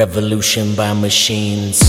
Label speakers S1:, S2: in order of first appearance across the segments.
S1: revolution by machines.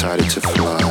S1: decided to fly.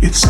S2: It's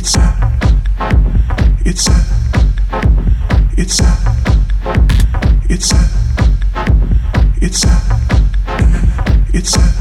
S2: It's sad. It's sad. It's sad. It's sad. It's sad. It's sad.